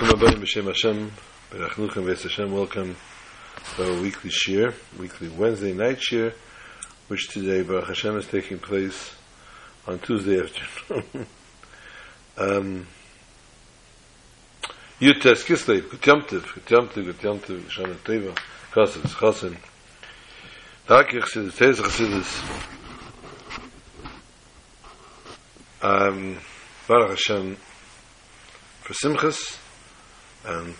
Bruchim Abayim B'Shem Hashem, Berachnuchem Beis Hashem, welcome to our weekly shir, weekly Wednesday night shir, which today, Baruch Hashem, is taking place on Tuesday afternoon. um, Yud Tes Kislev, Shana Teva, Chassidus, um, Baruch Hashem, for Simchas, and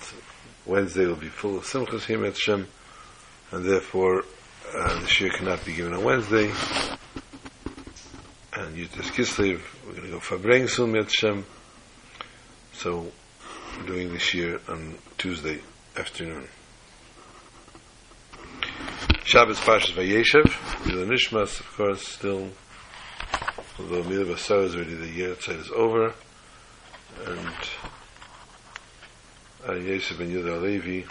Wednesday will be full of Simchas here at Shem, and therefore uh, the Shir cannot be given on Wednesday. And Yud Tes Kislev, we're going to go Fabreng soon at Shem, so we're doing this year on Tuesday afternoon. Shabbos Pashas Vayeshev, Mila Nishmas, of course, still, although Mila Basar is already the year outside is over, and Yosef ben Yehuda Alevi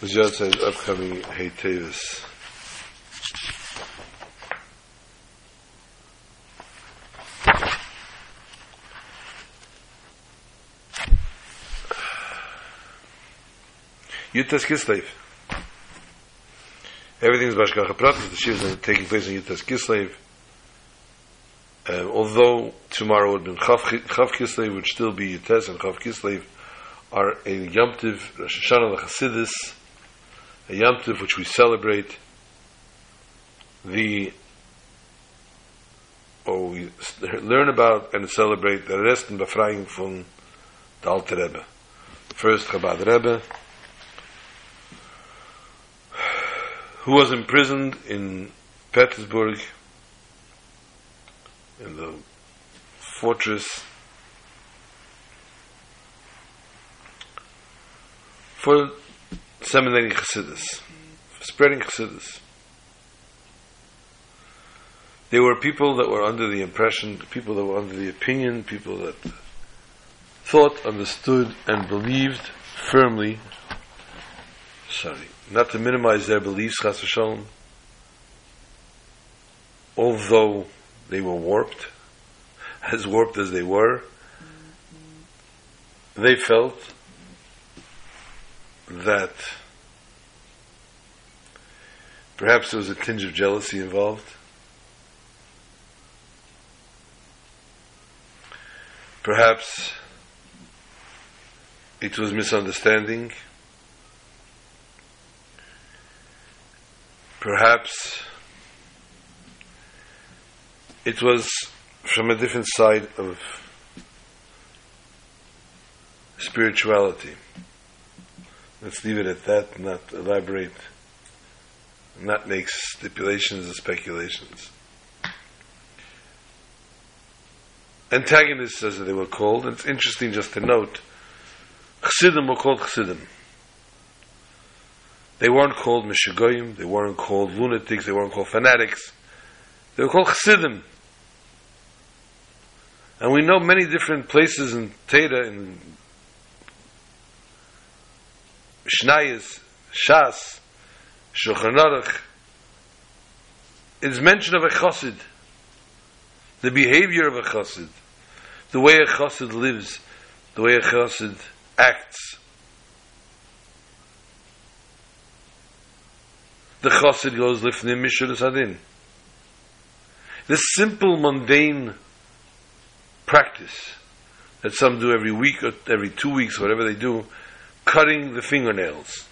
was outside upcoming Hey Tevis. Yud Tes Kislev. is Hashgacha Pratis, the Shiv is taking place in Yud Tes Kislev. Um, although tomorrow would be Chof Kislev, would still be Yud Tes and Chav Kislev are a Yom Tiv, Rosh Hashanah Chassidus, a Yom Tiv which we celebrate the or we learn about and celebrate the rest and befreiung von the Alter Rebbe. First Chabad Rebbe, who was imprisoned in Petersburg in the fortress for disseminating Chassidus, for spreading Chassidus. They were people that were under the impression, people that were under the opinion, people that thought, understood, and believed firmly, sorry, not to minimize their beliefs, Chas although they were warped, as warped as they were, they felt that perhaps there was a tinge of jealousy involved. Perhaps it was misunderstanding. Perhaps it was from a different side of spirituality. Let's leave it at that, not elaborate, not make stipulations or speculations. Antagonists, as they were called, and it's interesting just to note, Chassidim were called Chassidim. They weren't called Mishagoyim, they weren't called lunatics, they weren't called fanatics. They were called Chassidim. And we know many different places in Teda, in Shnayas, Shas, Shulchan Aruch, is mention of a chassid, the behavior of a chassid, the way a chassid lives, the way a chassid acts. The chassid goes lifnim mishur sadin. The simple, mundane practice that some do every week or every two weeks, whatever they do, cutting the fingernails.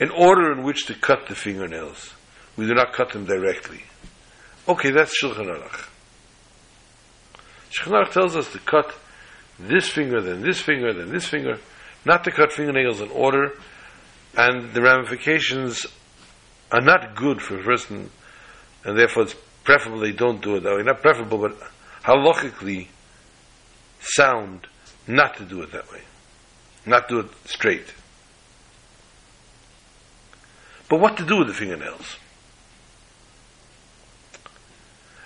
An order in which to cut the fingernails. We do not cut them directly. Okay, that's Shulchan Aruch. Shulchan Aruch tells us to cut this finger, then this finger, then this finger, not to cut fingernails in order, and the ramifications are not good for a person, and therefore it's preferable they don't do it that way. Not preferable, but halachically sound not to do it that way. Not do it straight. But what to do with the fingernails?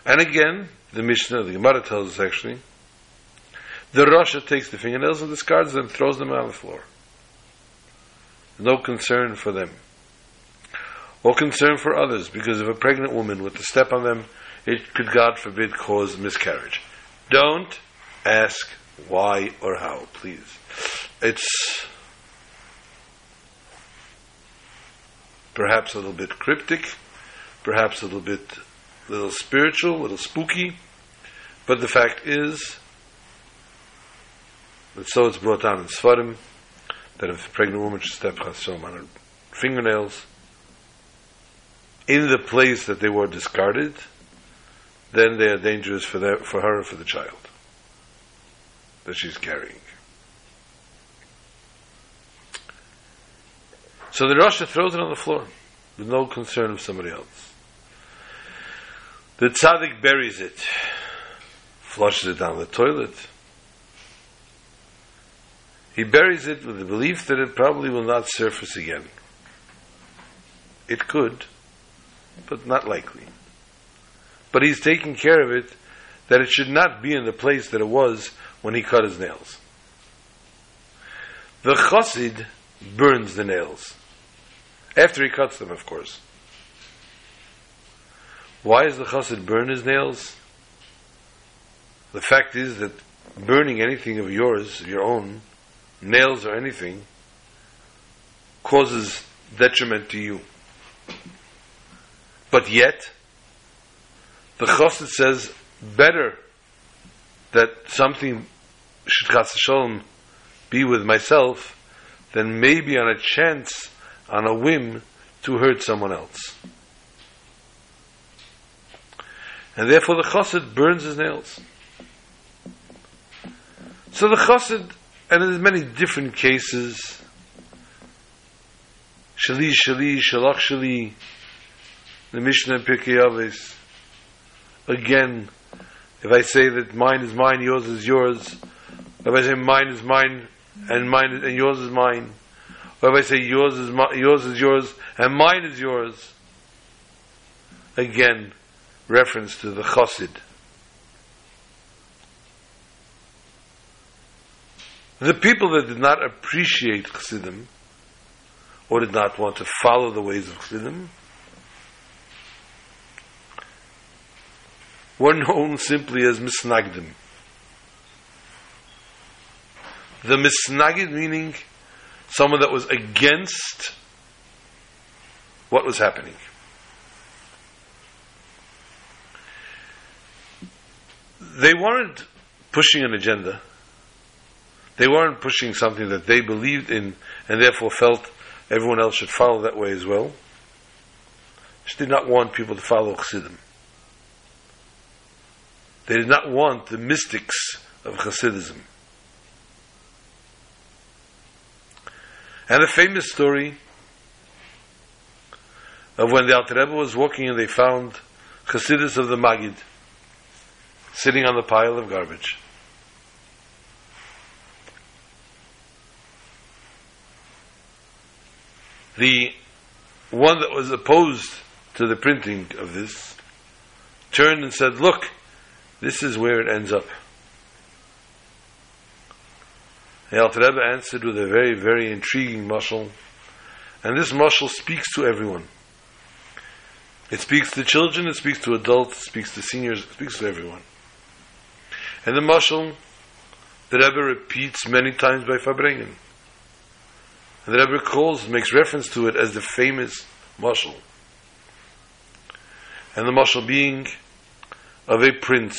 And again, the Mishnah, the Gemara tells us actually, the Rasha takes the fingernails and discards them, throws them on the floor. No concern for them. Or concern for others, because if a pregnant woman were to step on them, it could, God forbid, cause miscarriage. Don't ask why or how, please. It's perhaps a little bit cryptic, perhaps a little bit little spiritual, a little spooky, but the fact is that so it's brought down in Svarim that if a pregnant woman should step on her fingernails in the place that they were discarded, then they are dangerous for, their, for her or for the child that she's carrying. So the Rasha throws it on the floor with no concern of somebody else. The tzaddik buries it, flushes it down the toilet. He buries it with the belief that it probably will not surface again. It could, but not likely. But he's taking care of it that it should not be in the place that it was when he cut his nails. The chassid burns the nails. After he cuts them, of course. Why does the chassid burn his nails? The fact is that burning anything of yours, of your own, nails or anything, causes detriment to you. But yet, the chassid says, better that something should chas shalom be with myself than maybe on a chance, on a whim, to hurt someone else. And therefore the chassid burns his nails. So the chassid, and there's many different cases, shali, shali, shalach, shali, the Mishnah and Pirkei Avos, again, if I say that mine is mine, yours is yours, if I say mine is mine, and mine and yours is mine, or if I say yours is my, yours is yours, and mine is yours, again, reference to the chassid. The people that did not appreciate chassidim, or did not want to follow the ways of chassidim, were known simply as misnagdim. The misnagid meaning someone that was against what was happening. They weren't pushing an agenda. They weren't pushing something that they believed in and therefore felt everyone else should follow that way as well. She did not want people to follow Chassidim. They did not want the mystics of Hasidism. And a famous story of when the Alter Rebbe was walking and they found Hasidus of the Magid sitting on the pile of garbage. The one that was opposed to the printing of this turned and said, Look, this is where it ends up. The Alter Rebbe answered with a very, very intriguing mashal, and this mashal speaks to everyone. It speaks to children, it speaks to adults, it speaks to seniors, it speaks to everyone. And the mashal, the Rebbe repeats many times by Farbrengen. And the Rebbe calls, makes reference to it as the famous mashal. And the mashal being of a prince,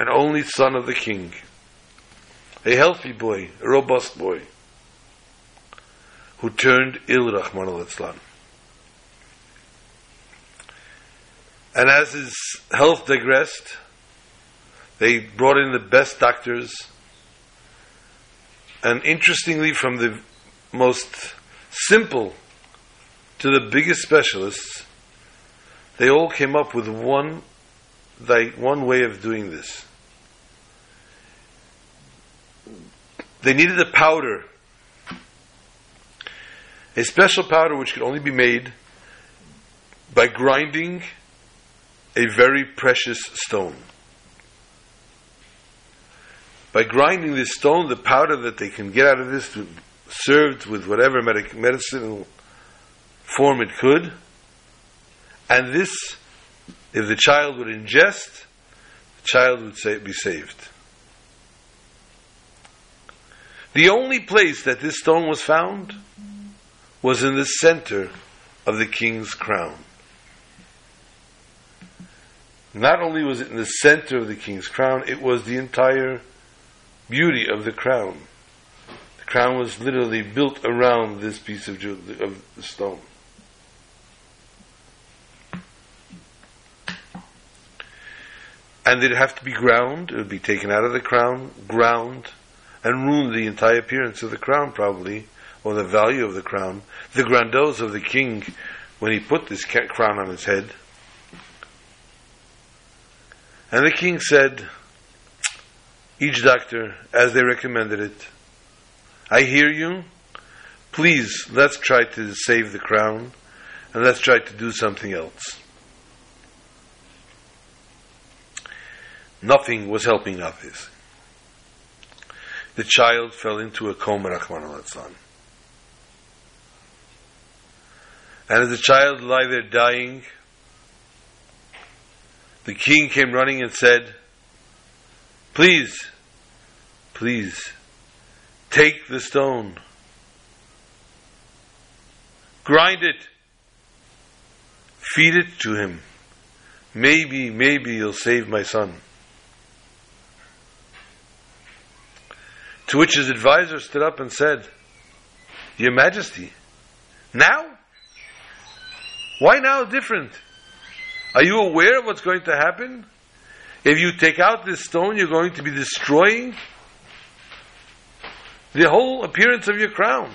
an only son of the king, a healthy boy, a robust boy, who turned ill, Rahman al And as his health digressed, they brought in the best doctors, and interestingly, from the most simple to the biggest specialists, they all came up with one like one way of doing this. They needed a powder, a special powder which could only be made by grinding a very precious stone. By grinding this stone, the powder that they can get out of this, served with whatever medic- medicinal form it could, and this if the child would ingest, the child would say, be saved. The only place that this stone was found was in the center of the king's crown. Not only was it in the center of the king's crown, it was the entire beauty of the crown. The crown was literally built around this piece of, of stone. And it'd have to be ground, it would be taken out of the crown, ground, and ruin the entire appearance of the crown, probably, or the value of the crown. The grandos of the king, when he put this crown on his head. And the king said, each doctor, as they recommended it, I hear you. Please, let's try to save the crown, and let's try to do something else. Nothing was helping out. The child fell into a coma, Rahman al And as the child lay there dying, the king came running and said, Please, please, take the stone, grind it, feed it to him. Maybe, maybe you'll save my son. To which his advisor stood up and said, Your Majesty, now? Why now different? Are you aware of what's going to happen? If you take out this stone, you're going to be destroying the whole appearance of your crown.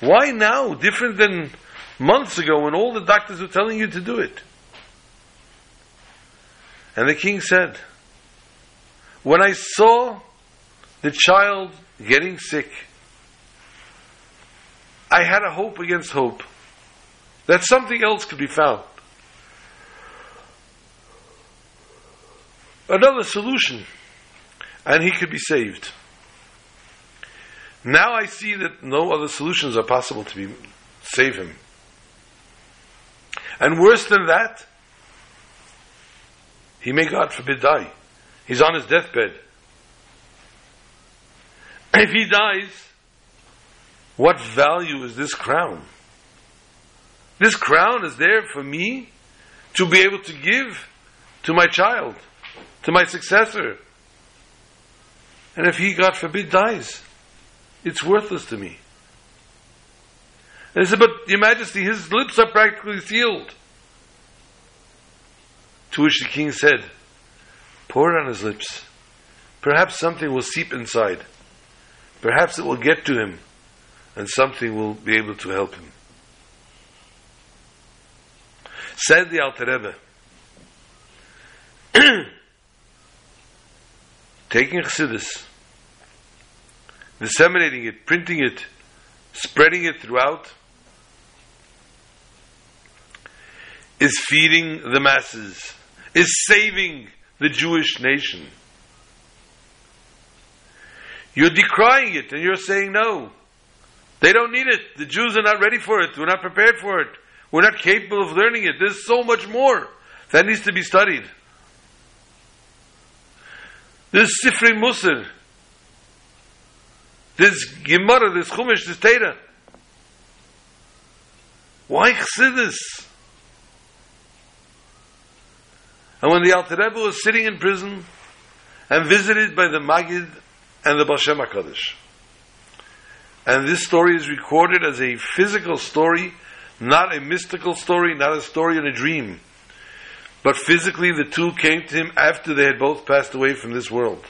Why now? Different than months ago when all the doctors were telling you to do it. And the king said, when I saw the child getting sick, I had a hope against hope that something else could be found. Another solution, and he could be saved. Now I see that no other solutions are possible to be save him. And worse than that, he may God forbid die. He's on his deathbed. If he dies, what value is this crown? This crown is there for me to be able to give to my child, to my successor. And if he, God forbid, dies, it's worthless to me. And he said, But, Your Majesty, his lips are practically sealed. To which the king said, Pour it on his lips. Perhaps something will seep inside. Perhaps it will get to him, and something will be able to help him. Said the Alter Rebbe, taking Chassidus, disseminating it, printing it, spreading it throughout, is feeding the masses, is saving the Jewish nation. You're decrying it and you're saying no. They don't need it. The Jews are not ready for it. We're not prepared for it. We're not capable of learning it. There's so much more that needs to be studied. This Sifri Musar, this Gemara, this Chumash, this Torah. Why Chassidus? And when the Alter Rebbe was sitting in prison and visited by the Magid and the Baal Shem HaKadosh, and this story is recorded as a physical story, not a mystical story, not a story in a dream. But physically, the two came to him after they had both passed away from this world.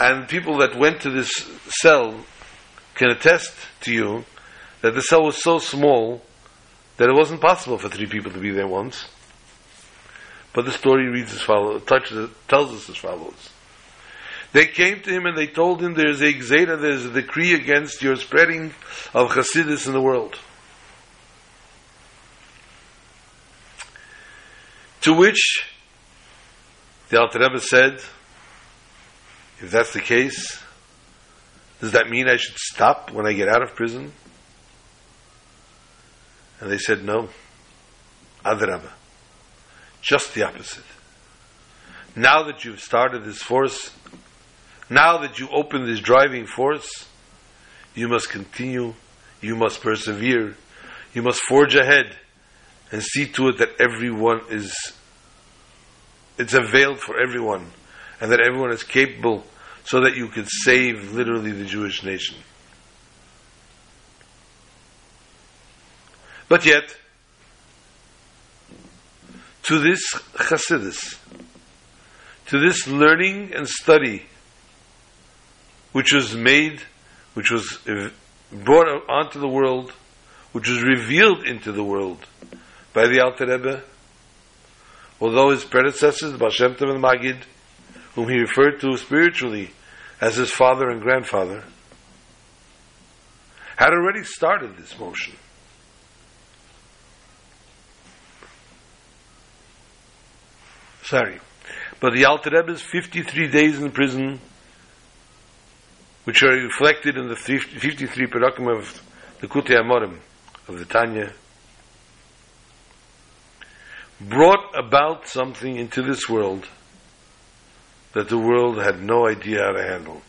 And people that went to this cell can attest to you that the cell was so small that it wasn't possible for three people to be there once. But the story reads as follows, touches, tells us as follows. They came to him and they told him there's a gzeda, there's a decree against your spreading of Hasidus in the world. To which the Alter Rebbe said, if that's the case, does that mean I should stop when I get out of prison? And they said, no. Adrabah. Just the opposite. Now that you've started this force, now that you open this driving force, you must continue, you must persevere, you must forge ahead and see to it that everyone is it's availed for everyone and that everyone is capable so that you could save literally the Jewish nation. But yet, to this Chassidus, to this learning and study, which was made, which was brought onto the world, which was revealed into the world by the Alter Rebbe, although his predecessors, the Baal Shem Tov and Magid, whom he referred to spiritually as his father and grandfather, had already started this motion. Sorry. But the Alter Rebbe's 53 days in prison, which are reflected in the 53 parakim of the Kutei Amorim, of the Tanya, brought about something into this world that the world had no idea how to handle.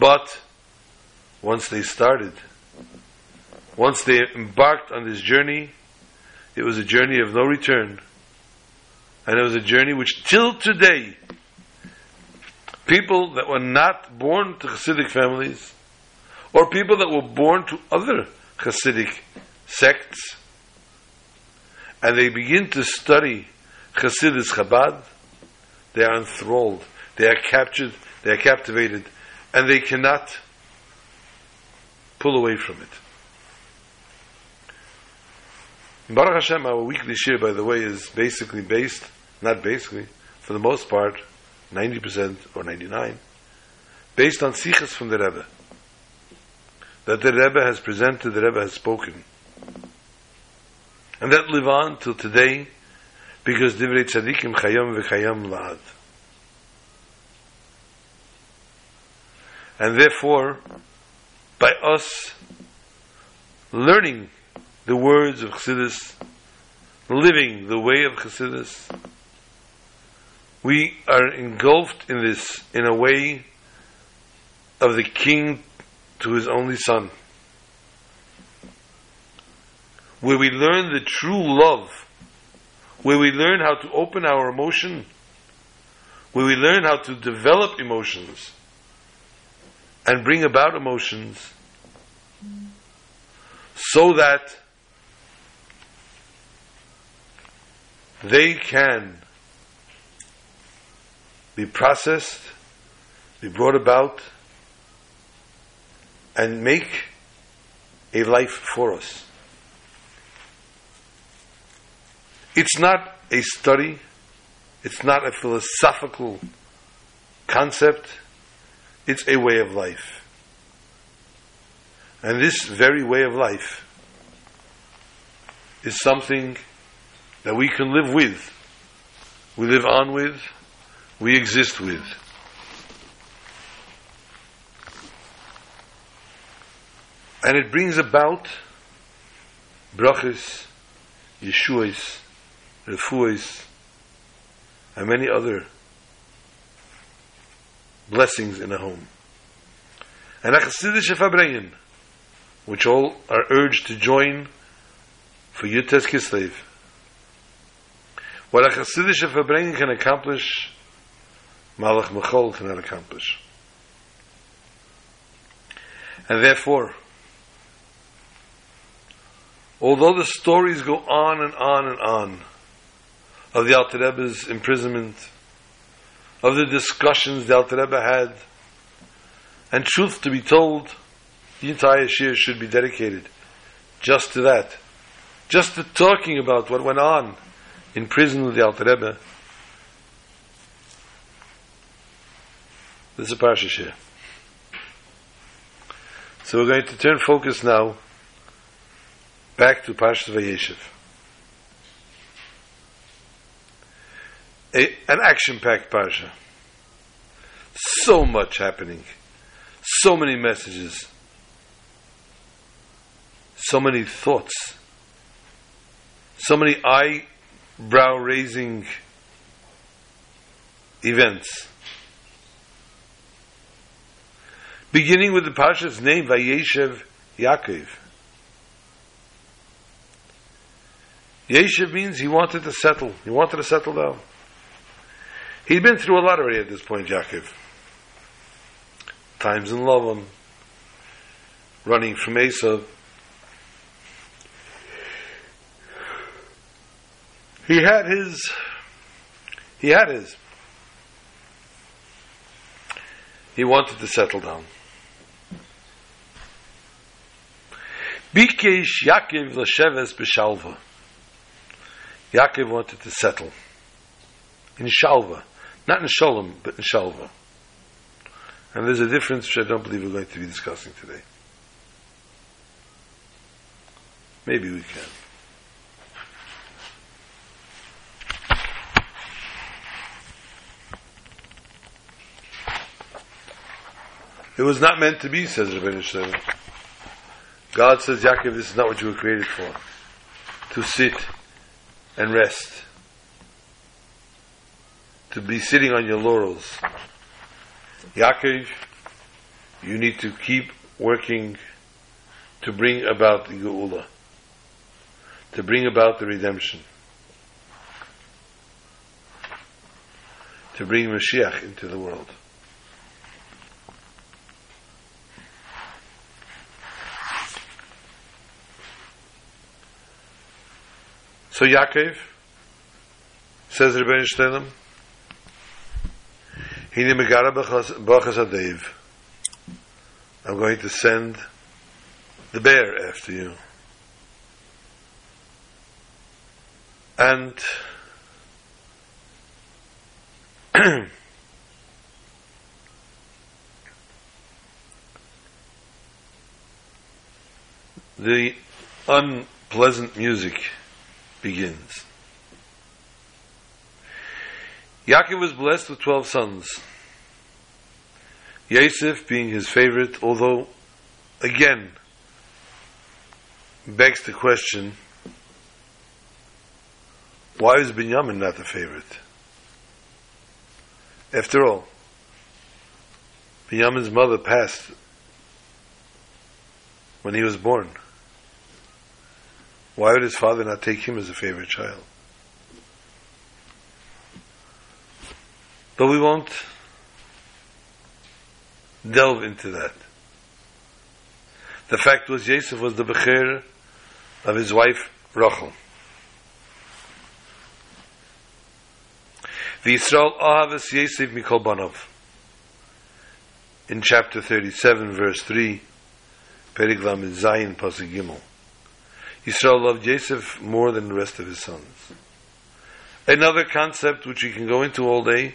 But once they started, once they embarked on this journey, it was a journey of no return. And it was a journey which till today, people that were not born to Hasidic families, or people that were born to other Hasidic sects, and they begin to study Hasidus Chabad, they are enthralled, they are captured, they are captivated, and they cannot pull away from it. Baruch Hashem, our weekly shir, by the way, is basically based, not basically, for the most part, 90% or 99, based on sichos from the Rebbe. That the Rebbe has presented, the Rebbe has spoken and that live on till today because divrei tzadikim chayam v'chayam la'ad. And therefore, by us learning the words of Chassidus, living the way of Chassidus, we are engulfed in this in a way of the king to his only son where we learn the true love, where we learn how to open our emotion, where we learn how to develop emotions and bring about emotions so that they can be processed, be brought about, and make a life for us. It's not a study, it's not a philosophical concept, it's a way of life. And this very way of life is something that we can live with, we live on with, we exist with. And it brings about brachas, yeshuas, refuahs, and many other blessings in a home. And a Chassidish which all are urged to join for Yud Tes Kislev. What a Chassidish Farbrengen can accomplish, Malach Michoel cannot accomplish. And therefore, although the stories go on and on and on, of the Alter Rebbe's imprisonment, of the discussions the Alter Rebbe had, and truth to be told, the entire shir should be dedicated just to that, just to talking about what went on in prison with the Alter Rebbe. This is a parsha shir. So we're going to turn focus now back to Parshas Vayeshev. a, an action-packed parsha. So much happening, so many messages, so many thoughts, so many eyebrow raising events. Beginning with the Pasha's name, Vayeshev Yaakov. Yeshiv means he wanted to settle. He wanted to settle down. He'd been through a lot already at this point, Yaakov. Times in Lavan, running from Esav. He had his, he had his. He wanted to settle down. Bikesh Yaakov l'sheves b'shalva. Yaakov wanted to settle in Shalva, not in Shalom, but in Shalva. And there's a difference which I don't believe we're going to be discussing today. Maybe we can. It was not meant to be, says Rabbi Shalom. God says, Yaakov, this is not what you were created for. To sit and rest. To be sitting on your laurels. Yaakov, you need to keep working to bring about the Geula. To bring about the redemption. To bring Mashiach into the world. So Yaakov says Rebbeinu Shlomo, Hine megara b'chas adev. I'm going to send the bear after you. And the unpleasant music begins. Yaakov was blessed with 12 sons. Yosef being his favorite, although, again, begs the question, why is Binyamin not the favorite? After all, Binyamin's mother passed when he was born. Why would his father not take him as a favorite child? But we won't delve into that. The fact was Yosef was the Becher of his wife Rachel. The Yisrael Ahavas Yosef Mikol Banov. In chapter 37, verse 3, Periglam Zayin Pasuk Gimel. Yisrael loved Yosef more than the rest of his sons. Another concept which we can go into all day,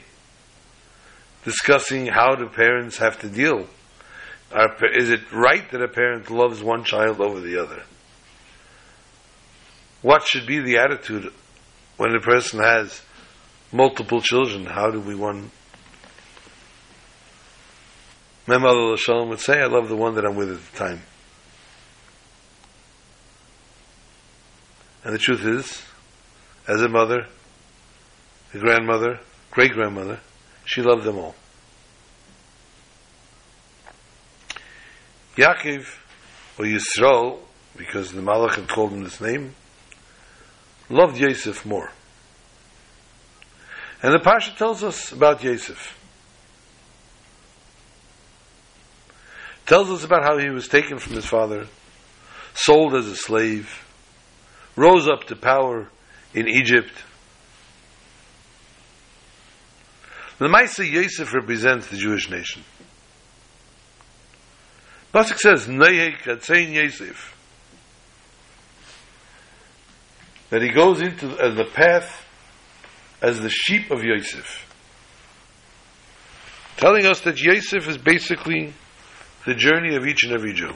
discussing how the parents have to deal. Are, is it right that a parent loves one child over the other? What should be the attitude when a person has multiple children? How do we one? Mem Shalom would say, I love the one that I'm with at the time. And the truth is, as a mother, a grandmother, great grandmother, she loved them all. Yaakov, or Yisrael, because the Malach had called him this name, loved Yosef more. And the Pasha tells us about Yosef. Tells us about how he was taken from his father, sold as a slave, rose up to power in Egypt. The Maisa Yosef represents the Jewish nation. Pasuk says, Nehek Atzein Yosef. That he goes into the path as the sheep of Yosef. Telling us that Yosef is basically the journey of each and every Jew.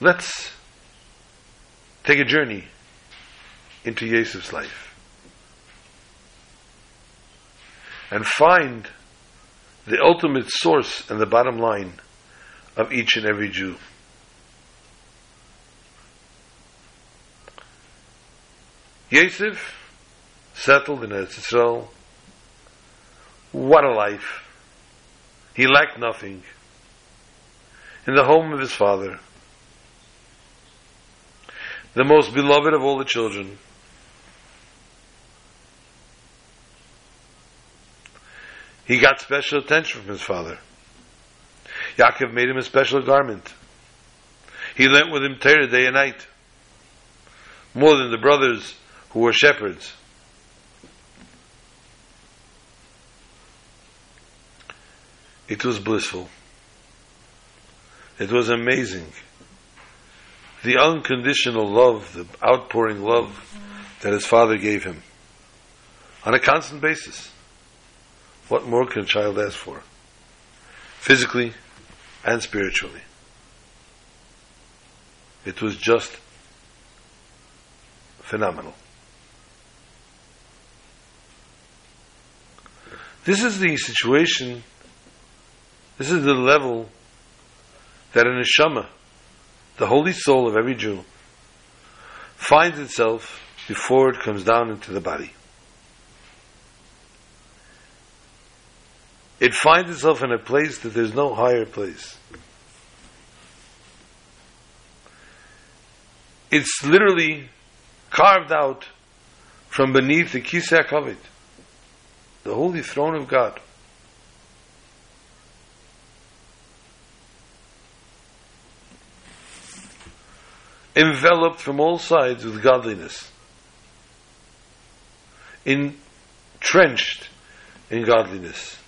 Let's take a journey into Yosef's life and find the ultimate source and the bottom line of each and every Jew. Yosef settled in Eretz Yisrael. What a life. He lacked nothing. In the home of his father. The most beloved of all the children. He got special attention from his father. Yaakov made him a special garment. He went with him Torah day and night. More than the brothers who were shepherds. It was blissful. It was amazing. The unconditional love, the outpouring love that his father gave him on a constant basis. What more can a child ask for? Physically and spiritually. It was just phenomenal. This is the situation, this is the level that a neshama, the holy soul of every Jew, finds itself before it comes down into the body. It finds itself in a place that there's no higher place. It's literally carved out from beneath the Kisei HaKavod the holy throne of God. Enveloped from all sides with godliness. Entrenched in godliness.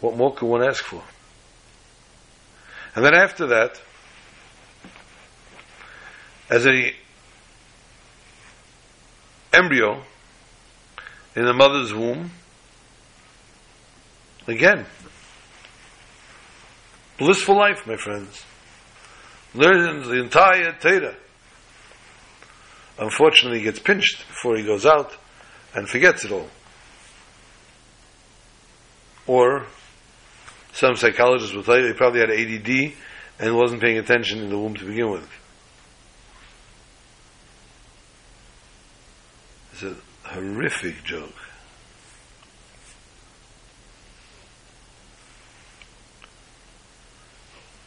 What more can one ask for? And then after that, as a embryo, in the mother's womb. Again, blissful life, my friends. Learns the entire Torah. Unfortunately, he gets pinched before he goes out and forgets it all. Or, some psychologists will tell you he probably had ADD and wasn't paying attention in the womb to begin with. It's a horrific joke.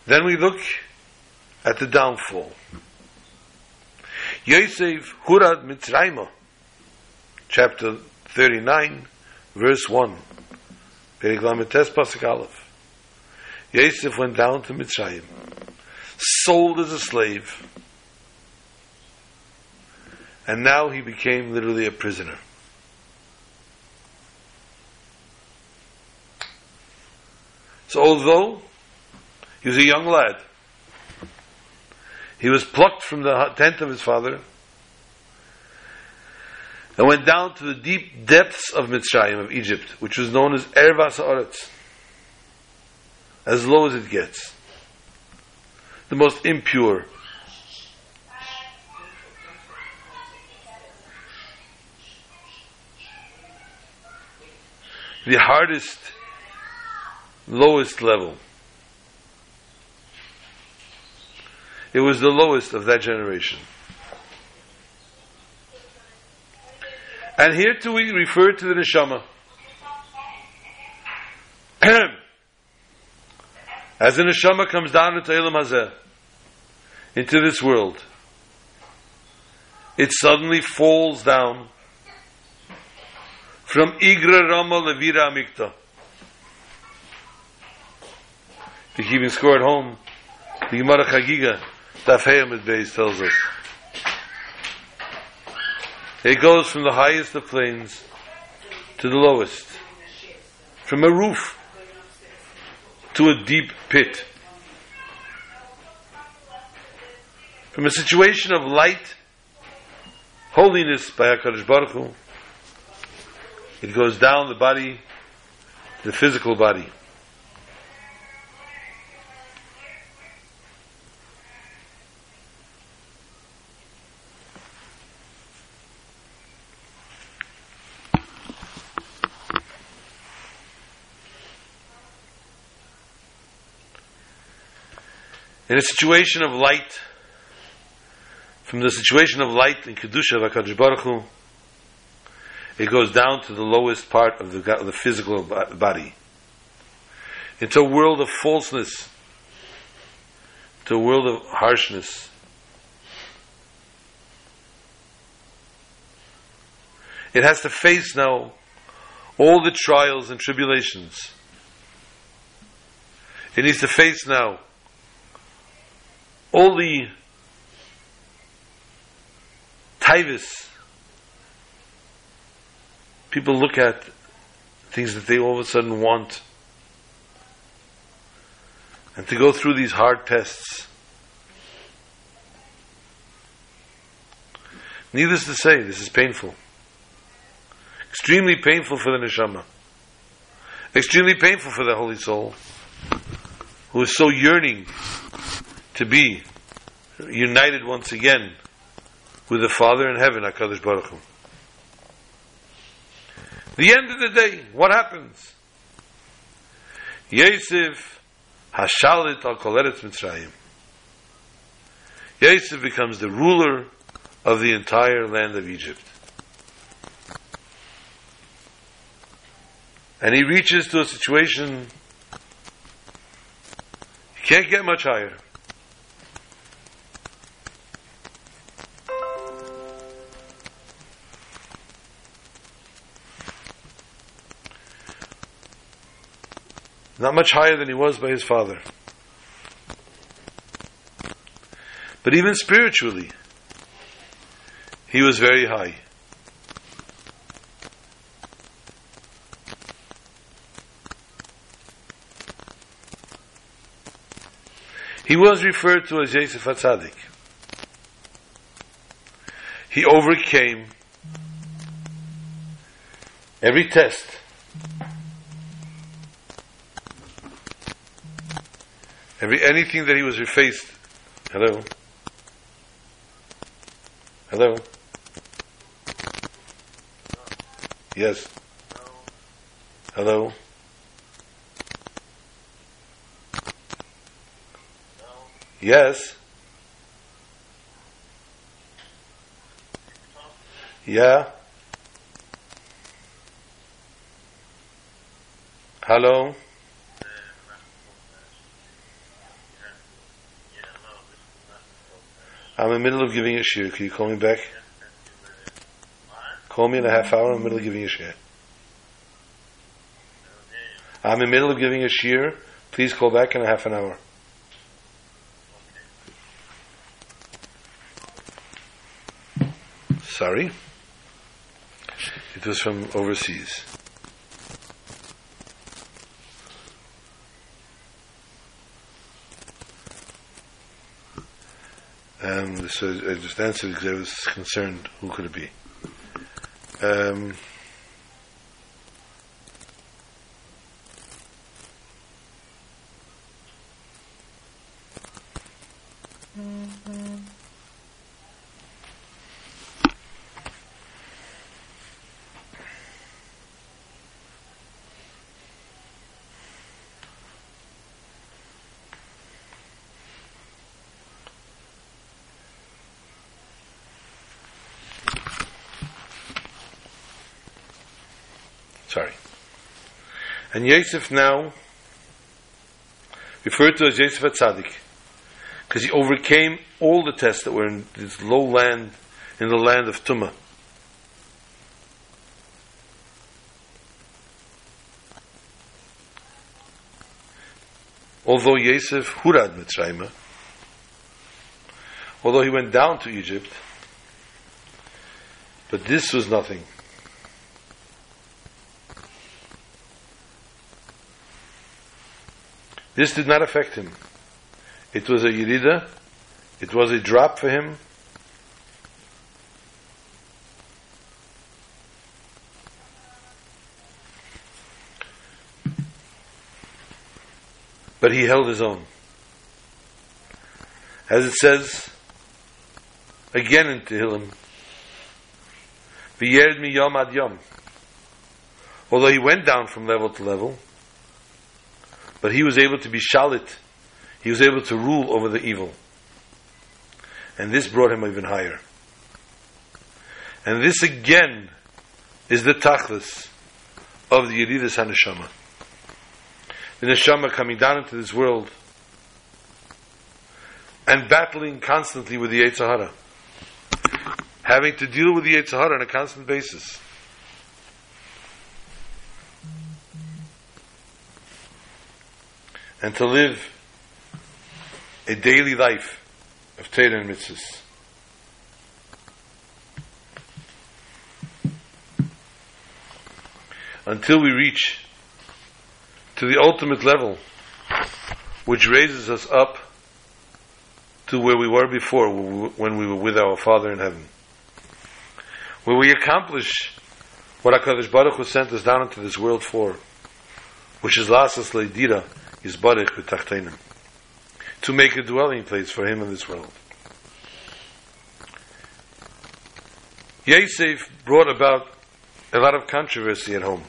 Then we look at the downfall. Yosef Hurad Mitzrayim, chapter 39, verse 1. Periglamites Pasuk Aleph. Yosef went down to Mitzrayim, sold as a slave, and now he became literally a prisoner. So although he was a young lad, he was plucked from the tent of his father and went down to the deep depths of Mitzrayim, of Egypt, which was known as Ervas Haaretz, as low as it gets, the most impure, the hardest, lowest level. It was the lowest of that generation. And here too we refer to the neshama. As the neshama comes down into Olam Hazeh, into this world, it suddenly falls down from Igra Rama Levira Amikta. If you keeping score at home, the Gemara Chagiga, Dafayim at base tells us. It goes from the highest of planes to the lowest. From a roof to a deep pit. From a situation of light, holiness by HaKadosh Baruch Hu, it goes down the body, the physical body. In a situation of light, from the situation of light in Kedusha of HaKadosh Baruch Hu, it goes down to the lowest part of the, of the physical body. It's a world of falseness, to a world of harshness. It has to face now all the trials and tribulations. It needs to face now all the taivas. People look at things that they all of a sudden want. And to go through these hard tests. Needless to say, this is painful. Extremely painful for the neshama. Extremely painful for the holy soul, who is so yearning to be united once again with the Father in heaven, HaKadosh Baruch Hu. The end of the day, what happens? Yosef Hashalit al Koleretz Mitzrayim. Yosef becomes the ruler of the entire land of Egypt. And he reaches to a situation he can't get much higher. Not much higher than he was by his father. But even spiritually, he was very high. He was referred to as Yosef HaTzadik. He overcame every test Every, anything that he was faced. Hello? Hello? Yes? Hello? Yes? Yeah? Hello? I'm in the middle of giving a shiur. Can you call me back? Call me in a half hour. I'm in the middle of giving a shiur. I'm in the middle of giving a shiur. Please call back in a half an hour. Sorry. It was from overseas. Um, so I just answered because I was concerned who could it be. Um, And Yosef now, referred to as Yosef Atzadik, because he overcame all the tests that were in this low land, in the land of Tumah. Although Yosef Hurad Mitzrayim, although he went down to Egypt, but this was nothing. This did not affect him. It was a yirida, it was a drop for him. But he held his own. As it says again in Tehillim, V'yered mi yom ad. Although he went down from level to level, but he was able to be shalit. he was able to rule over the evil. And this brought him even higher. And this again is the tachlis of the Yeridas HaNeshama. The Neshama coming down into this world and battling constantly with the Yetzer Hara. Having to deal with the Yetzer Hara on a constant basis. And to live a daily life of Torah and mitzvahs. Until we reach to the ultimate level, which raises us up to where we were before, when we were with our Father in heaven. Where we accomplish what HaKadosh Baruch Hu sent us down into this world for, which is Lasas Leidira, is Baruch B'Tachtenim to make a dwelling place for him in this world. Yosef brought about a lot of controversy at home.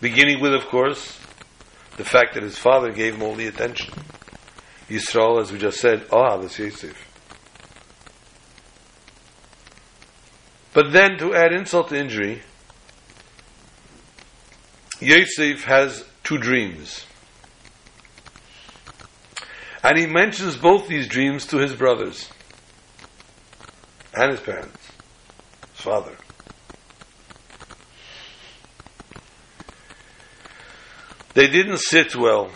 Beginning with, of course, the fact that his father gave him all the attention. Yisrael, as we just said, ah, that's Yosef. But then, to add insult to injury, Yosef has two dreams. And he mentions both these dreams to his brothers and his parents, his father. They didn't sit well,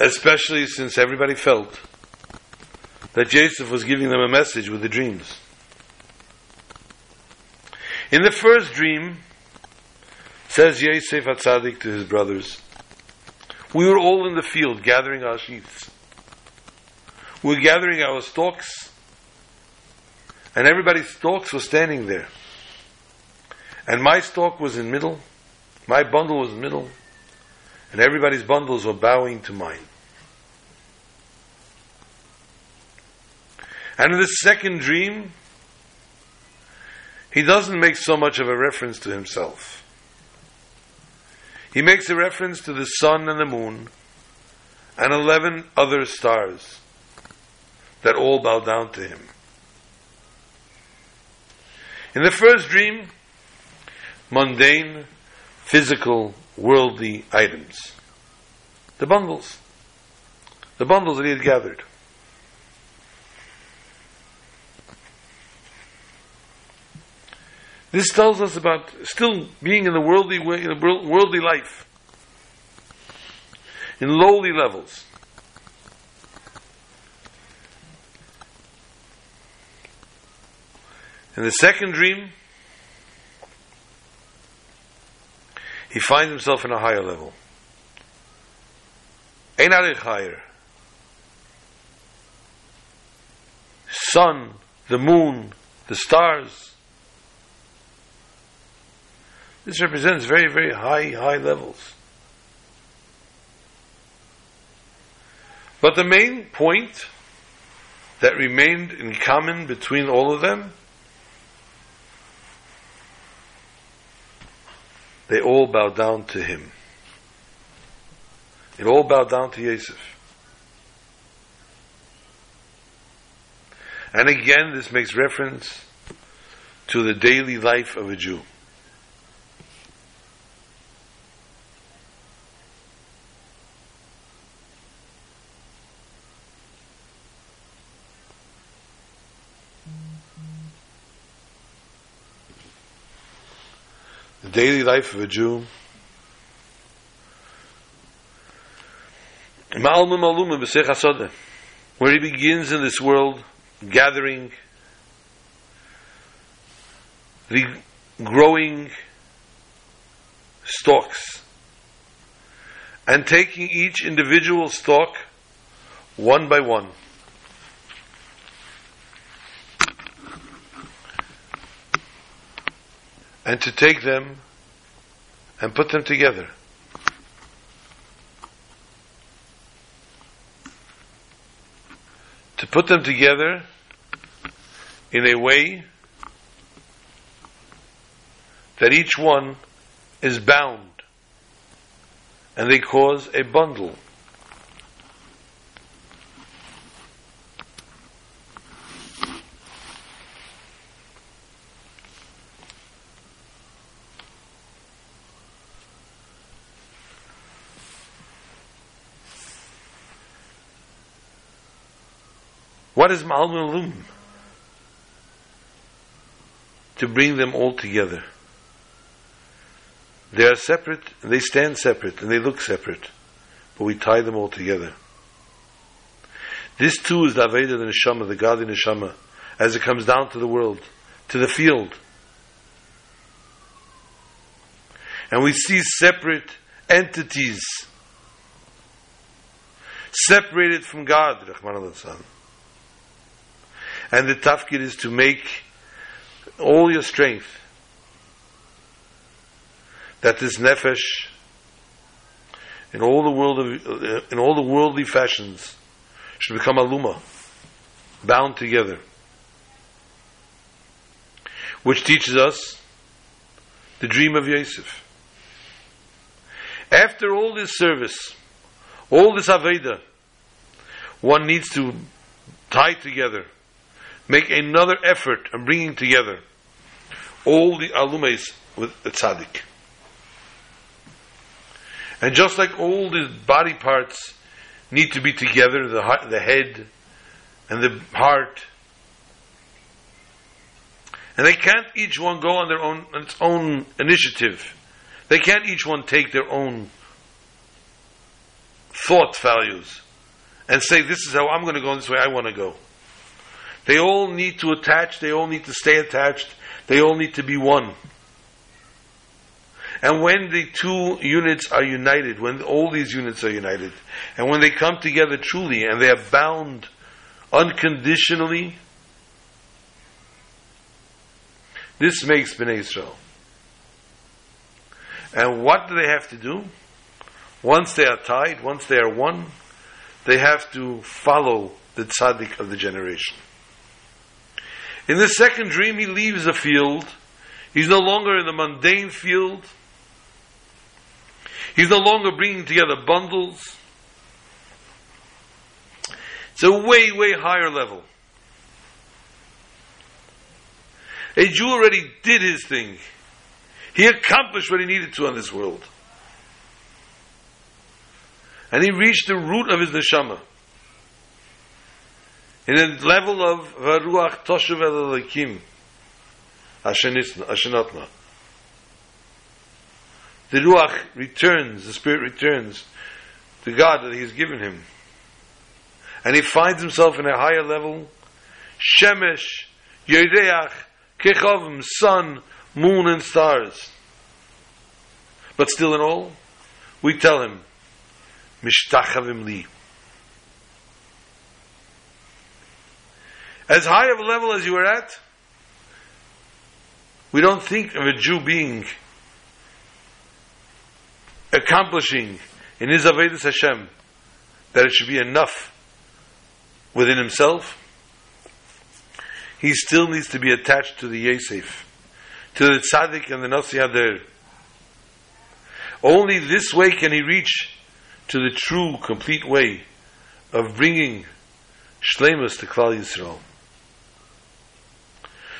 especially since everybody felt that Joseph was giving them a message with the dreams. In the first dream, says Yosef Atzadik to his brothers, we were all in the field gathering our sheaves. We were gathering our stalks, and everybody's stalks were standing there. And my stalk was in middle, my bundle was middle, and everybody's bundles were bowing to mine. And in the second dream, he doesn't make so much of a reference to himself. He makes a reference to the sun and the moon and 11 other stars that all bow down to him. In the first dream, mundane, physical, worldly items. The bundles. The bundles that he had gathered. This tells us about still being in the worldly way, in a worldly life, in lowly levels. In the second dream, he finds himself in a higher level. Ein higher. Sun, the moon, the stars. This represents very, very high, high levels. But the main point that remained in common between all of them they all bow down to him. They all bow down to Yosef. And again, this makes reference to the daily life of a Jew. Daily life of a Jew. Where he begins in this world gathering, the growing stalks, and taking each individual stalk one by one. And to take them and put them together. To put them together in a way that each one is bound and they cause a bundle. What is Ma'almalum? To bring them all together. They are separate, and they stand separate, and they look separate, but we tie them all together. This too is the Aveda the Neshama, the godly Neshama, as it comes down to the world, to the field. And we see separate entities separated from God, Rahman al And the tafkid is to make all your strength that this nefesh in all the world of, uh, in all the worldly fashions should become aluma, bound together, which teaches us the dream of Yosef. After all this service, all this Aveda, one needs to tie together, make another effort in bringing together all the alumes with the tzaddik. And just like all the body parts need to be together, the, the head and the heart, and they can't each one go on their own, on its own initiative. They can't each one take their own thought values and say, this is how I'm going to go, this way I want to go. They all need to attach, they all need to stay attached, they all need to be one. And when the two units are united, when all these units are united, and when they come together truly and they are bound unconditionally, this makes Bnei Israel. And what do they have to do? Once they are tied, once they are one, they have to follow the tzaddik of the generation. In the second dream, he leaves the field. He's no longer in the mundane field. He's no longer bringing together bundles. It's a way, way higher level. A Jew already did his thing. He accomplished what he needed to on this world. And he reached the root of his neshama. In a level of Varuach Toshav El Ashenatna. The Ruach returns, the Spirit returns to God that He has given him. And he finds himself in a higher level. Shemesh, Yereach, Kechavim, sun, moon, and stars. But still in all, we tell him, mishtachavim li. As high of a level as you are at, we don't think of a Jew being accomplishing in his Avedis Hashem that it should be enough within himself. He still needs to be attached to the Yosef, to the Tzaddik and the Nasi HaDor. Only this way can he reach to the true, complete way of bringing Shlemus to Klal Yisrael.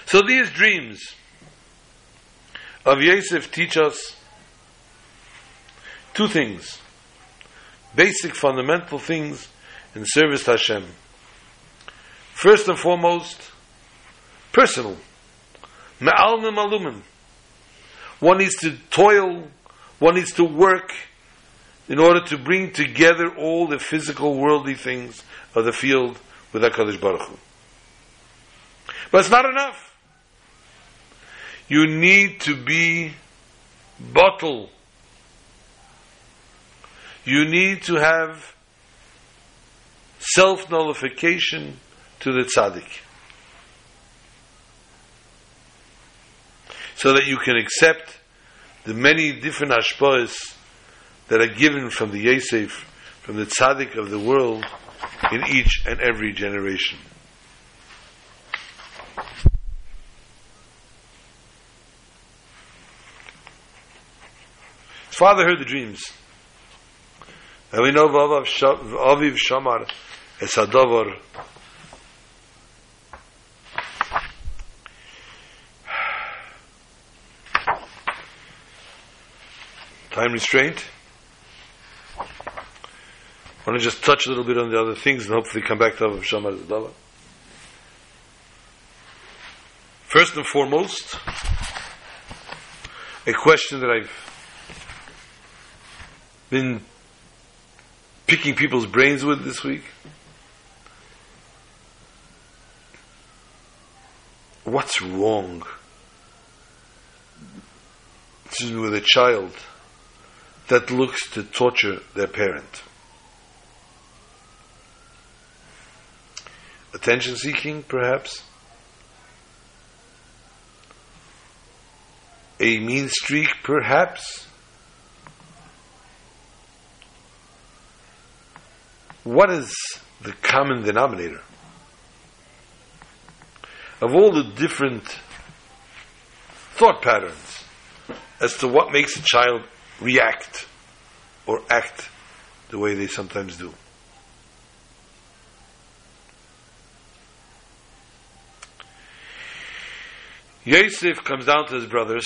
So these dreams of Yosef teach us two things. Basic, fundamental things in service to Hashem. First and foremost, personal. Me'al malumin. One needs to toil, one needs to work in order to bring together all the physical worldly things of the field with HaKadosh Baruch Hu. But it's not enough. You need to be batel. You need to have self-nullification to the tzaddik. So that you can accept the many different ashpahs that are given from the Yosef, from the tzaddik of the world, in each and every generation. Father heard the dreams. And we know Aviv Shamar Esadavar Time restraint. I want to just touch a little bit on the other things and hopefully come back to Aviv Shamar Esadavar. First and foremost, a question that I've been picking people's brains with this week. What's wrong with a child that looks to torture their parent? Attention seeking, perhaps? A mean streak, perhaps? What is the common denominator? Of all the different thought patterns as to what makes a child react or act the way they sometimes do. Yosef comes down to his brothers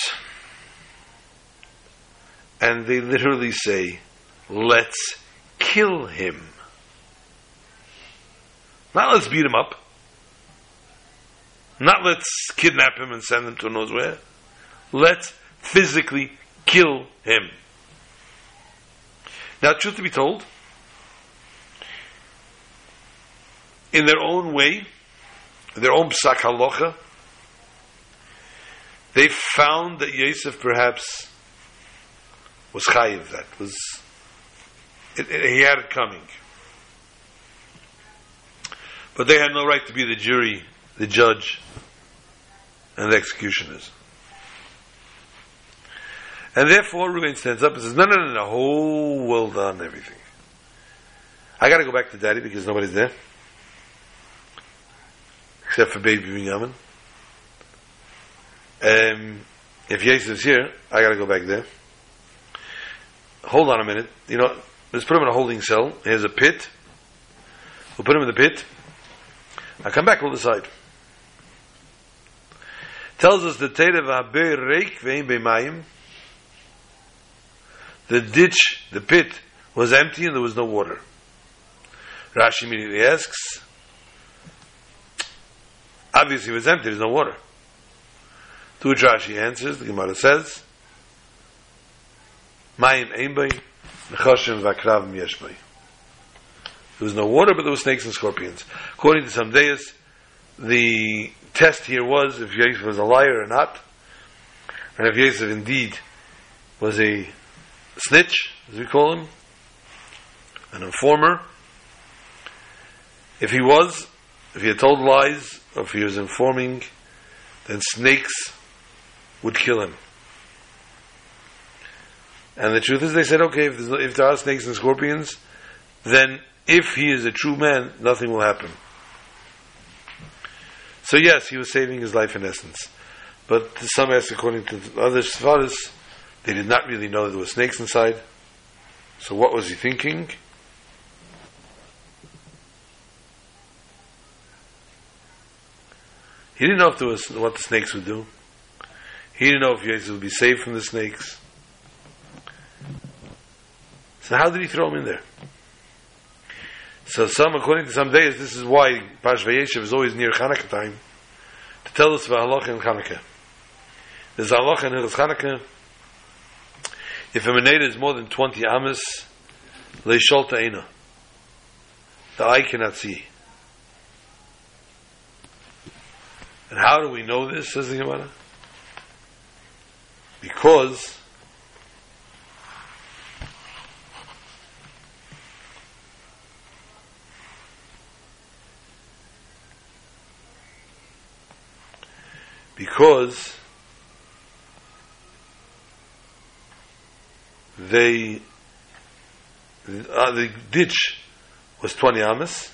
and they literally say, let's kill him. Not let's beat him up. Not let's kidnap him and send him to knows where. Let's physically kill him. Now, truth to be told, in their own way, their own psak halacha, they found that Yosef perhaps was chayiv, that was, it, it, he had it coming. But they had no right to be the jury, the judge, and the executioners. And therefore, Reuben stands up and says, no, no, no, no, oh, well done, everything. I gotta go back to daddy because nobody's there. Except for baby Binyamin. Um, if Yosef's here, I gotta go back there. Hold on a minute. You know, let's put him in a holding cell. Here's a pit. We'll put him in the pit. I'll come back, we'll decide. Tells us the Terev Reik Vein Beimayim. The ditch, the pit, was empty and there was no water. Rashi immediately asks, obviously it was empty, there's no water. To which Rashi answers, the Gemara says, Mayim Einbay, Nechoshem Vakrav Yeshbay. There was no water, but there were snakes and scorpions. According to some deists, the test here was if Yosef was a liar or not, and if Yosef indeed was a snitch, as we call him, an informer. If he was, if he had told lies, or if he was informing, then snakes would kill him. And the truth is, they said, okay, if, if there are snakes and scorpions, then if he is a true man, nothing will happen. So yes, he was saving his life in essence. But some ask, according to other fathers, they did not really know there were snakes inside. So what was he thinking? He didn't know if there was what the snakes would do. He didn't know if Jesus would be saved from the snakes. So how did he throw him in there? So some, according to some days, this is why Pash Vayeshev is always near Hanukkah time, to tell us about halacha in Hanukkah. There's halacha in Hanukkah, if a menorah is more than 20 amas, leishol ta'ina. The eye cannot see. And how do we know this, says the Gemara? Because because they uh, the ditch was 20 amas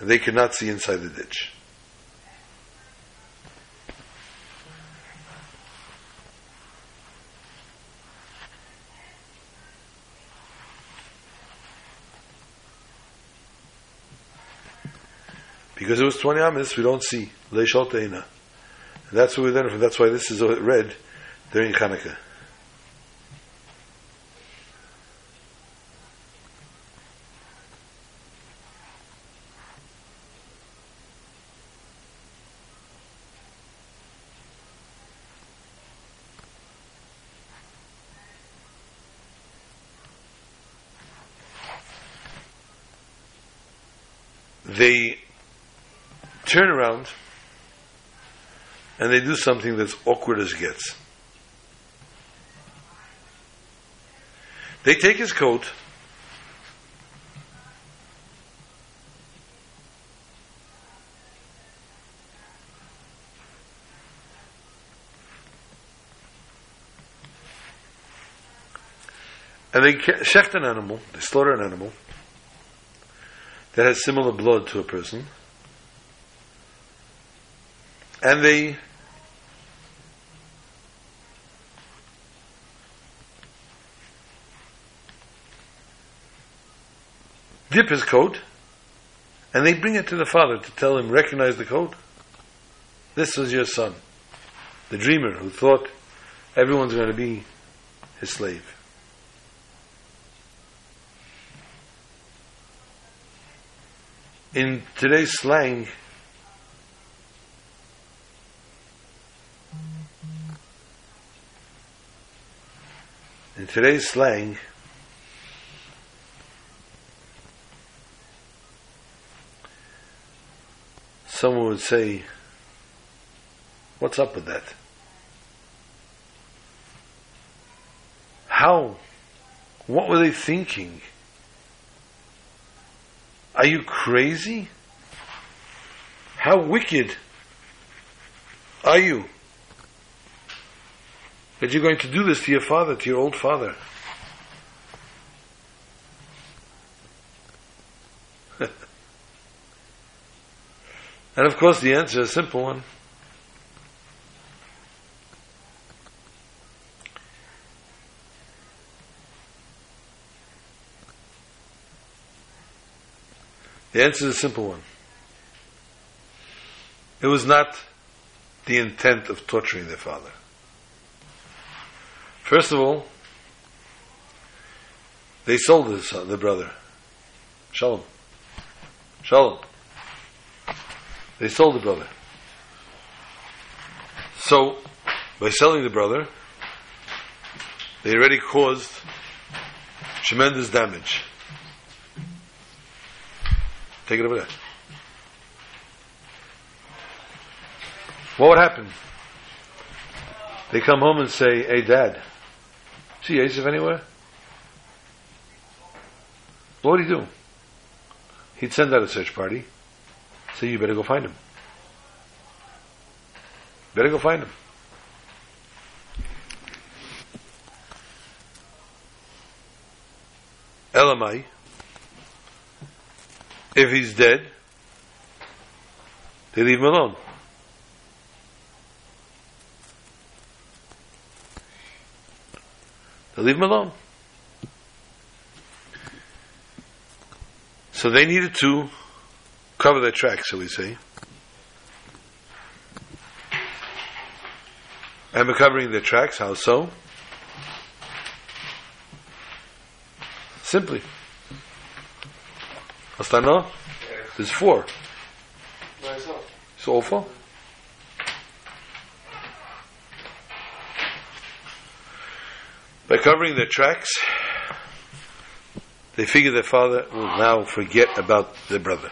and they could not see inside the ditch. Because it was 20 amas we don't see. Leishol that's what we learn from. That's why this is read during Hanukkah. They turn around and they do something that's awkward as gets. They take his coat and they shecht an animal, they slaughter an animal that has similar blood to a person, and they dip his coat, and they bring it to the father to tell him, recognize the coat. This was your son, the dreamer who thought everyone's going to be his slave. In today's slang, today's slang, someone would say, What's up with that? How? What were they thinking? Are you crazy? How wicked are you? That you're going to do this to your father, to your old father. and of course, the answer is a simple one. The answer is a simple one. It was not the intent of torturing their father. First of all, they sold son, the brother. Shalom. Shalom. They sold the brother. So, by selling the brother, they already caused tremendous damage. Take it over there. What would happen? They come home and say, Hey, Dad, see Yosef anywhere? What would he do? He'd send out a search party. Say, You better go find him. Better go find him. Elamai, if he's dead, they leave him alone. They leave him alone. So they needed to cover their tracks, shall we say. And we're covering their tracks, how so? Simply. Astana? There's four. It's awful. By covering their tracks, they figure their father will now forget about their brother.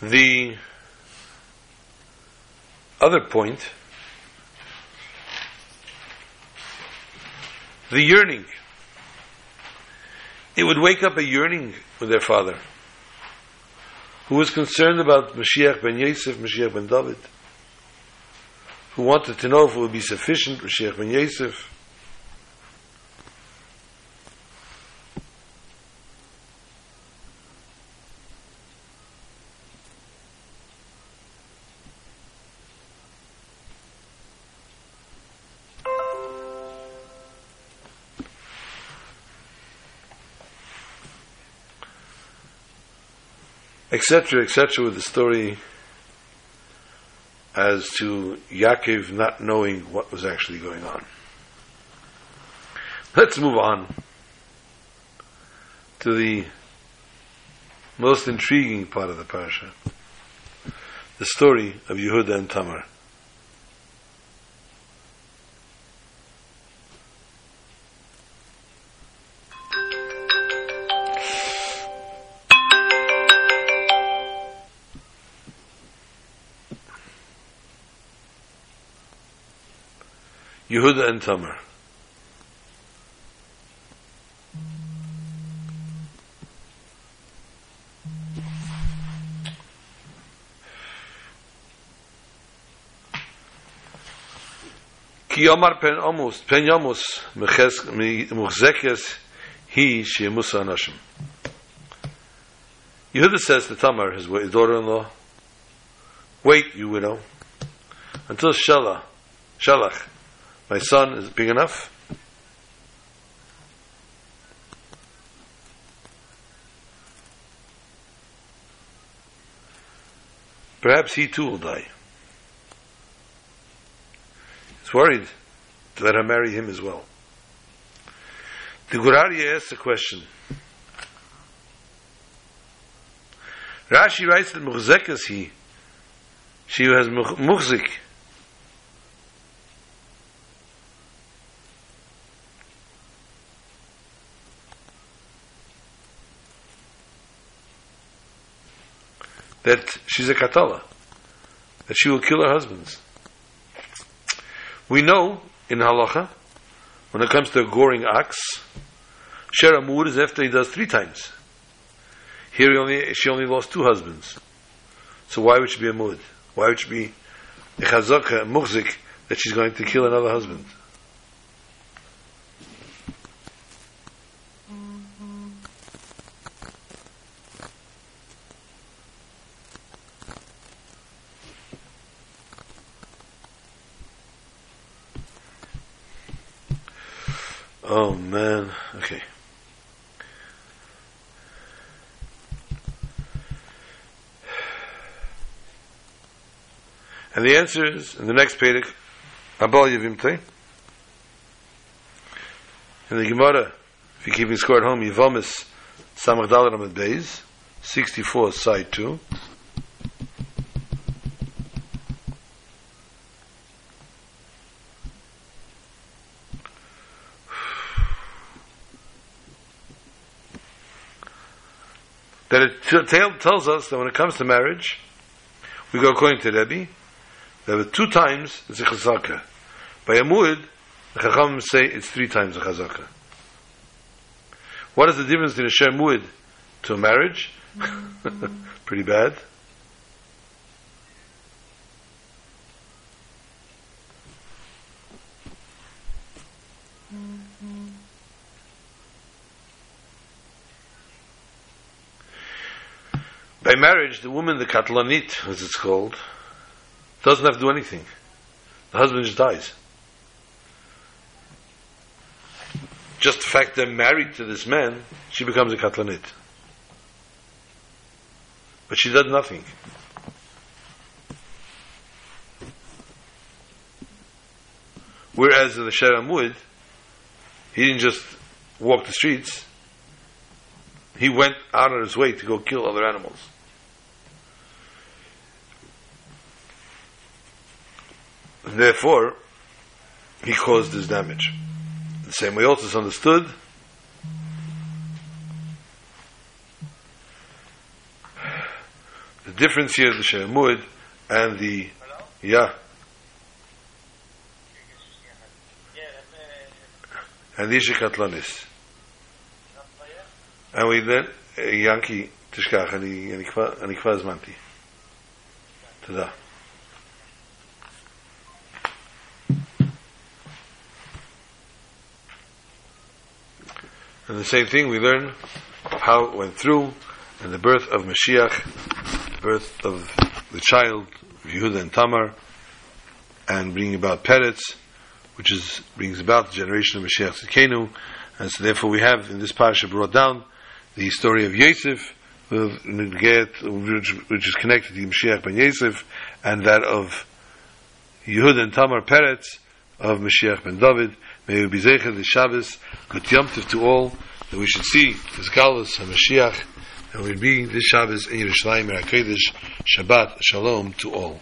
The other point, the yearning. It would wake up a yearning with their father, who was concerned about Mashiach ben Yosef, Mashiach ben David, who wanted to know if it would be sufficient, Mashiach ben Yosef, etc., etc., with the story as to Yaakov not knowing what was actually going on. Let's move on to the most intriguing part of the parasha. The story of Yehuda and Tamar. Yehuda and Tamar. Ki yomar pen omus, pen yomus, muchzekes, he, she, musa anashim. Yehuda says to Tamar, his daughter-in-law, wait, you widow, until Shelah, Shalach, my son, is big enough. Perhaps he too will die. He's worried to let her marry him as well. The Gur Aryeh asks a question. Rashi writes that Muchzekas he, she has Muchzik. That she's a Katala. That she will kill her husbands. We know in halacha, when it comes to a goring ox, Sheramur is after he does three times. Here he only, she only lost two husbands. So why would she be a mud? Why would she be a chazaka, a muhzik, that she's going to kill another husband? Oh man, okay. And the answer is in the next Perek, Abal Yevimte. In the Gemara, if you're keeping score at home, Yevomis Samach Dalar Beis, 64, side 2. that it t- tells us that when it comes to marriage, we go according to Rebbe, there were two times it's a chazaka. By a mu'id, the chacham say it's three times a chazaka. What is the difference between a share to a marriage? Pretty bad. By marriage, the woman, the katlanit, as it's called, doesn't have to do anything. The husband just dies. Just the fact they're married to this man, she becomes a katlanit. But she does nothing. Whereas in the Sheramud, he didn't just walk the streets, he went out of his way to go kill other animals. therefore, he caused this damage. The same way also is understood the difference here is the Shemud and the yeah and the Ishikatlanis. And we then Yankee תשכח, אני, אני, כבר, אני כבר הזמנתי. תודה. And the same thing we learn how it went through and the birth of Mashiach, birth of the child, Yehuda and Tamar, and bringing about Peretz, which is brings about the generation of Mashiach Tzidkenu, and so therefore we have in this parasha brought down the story of Yosef, which, is connected to Mashiach ben Yosef, and that of Yehuda and Tamar Peretz of Mashiach ben David. May we be zeichet the Shabbos, good Yom to all, that we should see the Galus and Mashiach And we'll be this Shabbos in Yerushalayim, Kodesh, Shabbat, Shalom to all.